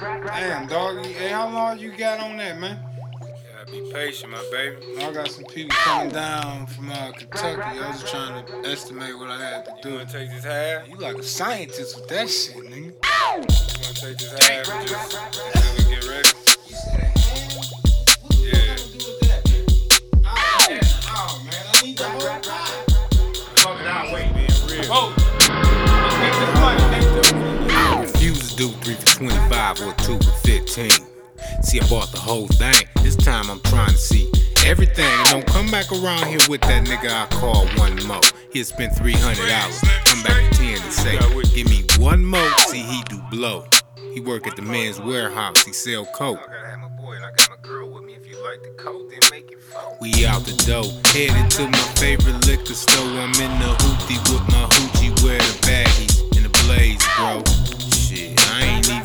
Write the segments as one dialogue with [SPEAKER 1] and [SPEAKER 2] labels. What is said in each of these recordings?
[SPEAKER 1] Damn, doggy. Hey, how long you got on that, man?
[SPEAKER 2] Gotta be patient, my baby.
[SPEAKER 1] I got some people coming down from uh, Kentucky. I was trying to estimate what I had to
[SPEAKER 2] You
[SPEAKER 1] do.
[SPEAKER 2] wanna take this half?
[SPEAKER 1] You like a scientist with that shit, nigga.
[SPEAKER 2] You wanna take this half and just until we get ready? Yeah.
[SPEAKER 1] Oh, man, I need the whole
[SPEAKER 2] Fuck it, I'll wait. Being real.
[SPEAKER 1] Oh, let's get this money, nigga.
[SPEAKER 3] Refuse to do 3 for 25 or 2 for 15. See, I bought the whole thing. This time I'm trying to see everything. And don't come back around here with that nigga I call one mo. He'll spend $300. Come back with 10 and say, give me one mo. See, he do blow. He work at the Men's Wearhouse. He sell coke.
[SPEAKER 2] And with.
[SPEAKER 3] We out the door, headed to my favorite liquor store. I'm in the hoopty with my hoochie, wear the baggies in the blaze, bro. Shit, I ain't even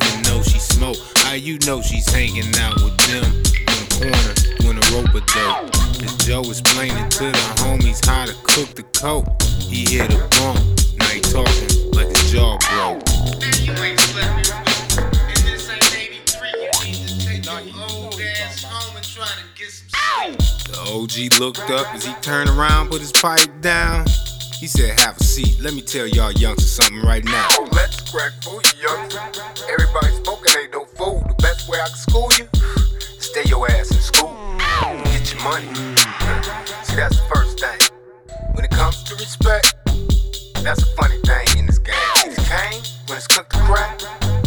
[SPEAKER 3] you know she's hanging out with them in the corner doing a rope a dope? As Joe explaining to the homies how to cook the coke. He hit a bump, now he talking like his jaw broke.
[SPEAKER 1] You ain't slept And this ain't 83. You need to take your old ass home and try to get some sleep.
[SPEAKER 3] The OG looked up as he turned around, put his pipe down. He said, Have a seat. Let me tell y'all youngsters something right now.
[SPEAKER 4] Let's crack for you, young. Everybody smoking ain't no fool. Best I can school you, stay your ass in school. Get your money. See, that's the first thing. When it comes to respect, that's a funny thing in this game. This game, when it's cooked to crack,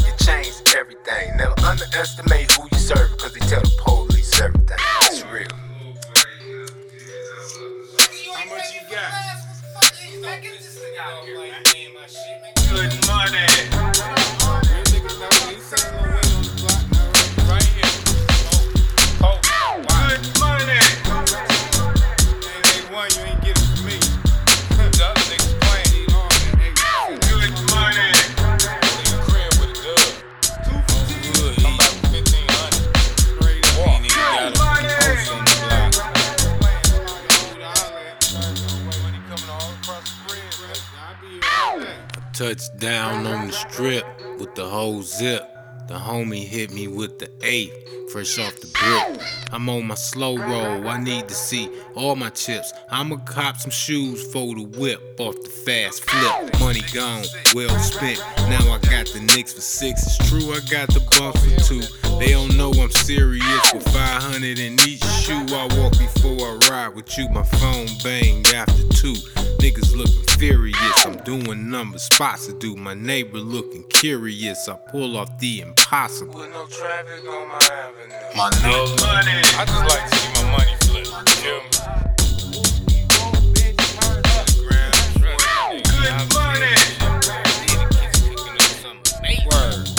[SPEAKER 4] it changes everything. Never underestimate who you serve because they tell the police everything.
[SPEAKER 3] Touchdown on the strip with the whole zip. The homie hit me with the eight, fresh off the brick. I'm on my slow roll, I need to see all my chips. I'ma cop some shoes for the whip off the fast flip. Money gone, well spent. Now I got the Knicks for six. It's true, I got the Bucks for two. They don't know I'm serious with 500 in each shoe. I walk before I ride with you. My phone bang after two. Niggas looking furious. I'm doing number spots to do. My neighbor looking curious. I pull off the impossible.
[SPEAKER 2] With no traffic on my avenue.
[SPEAKER 4] My
[SPEAKER 2] nigga. money. I just like to see my money flip. Good money. Word.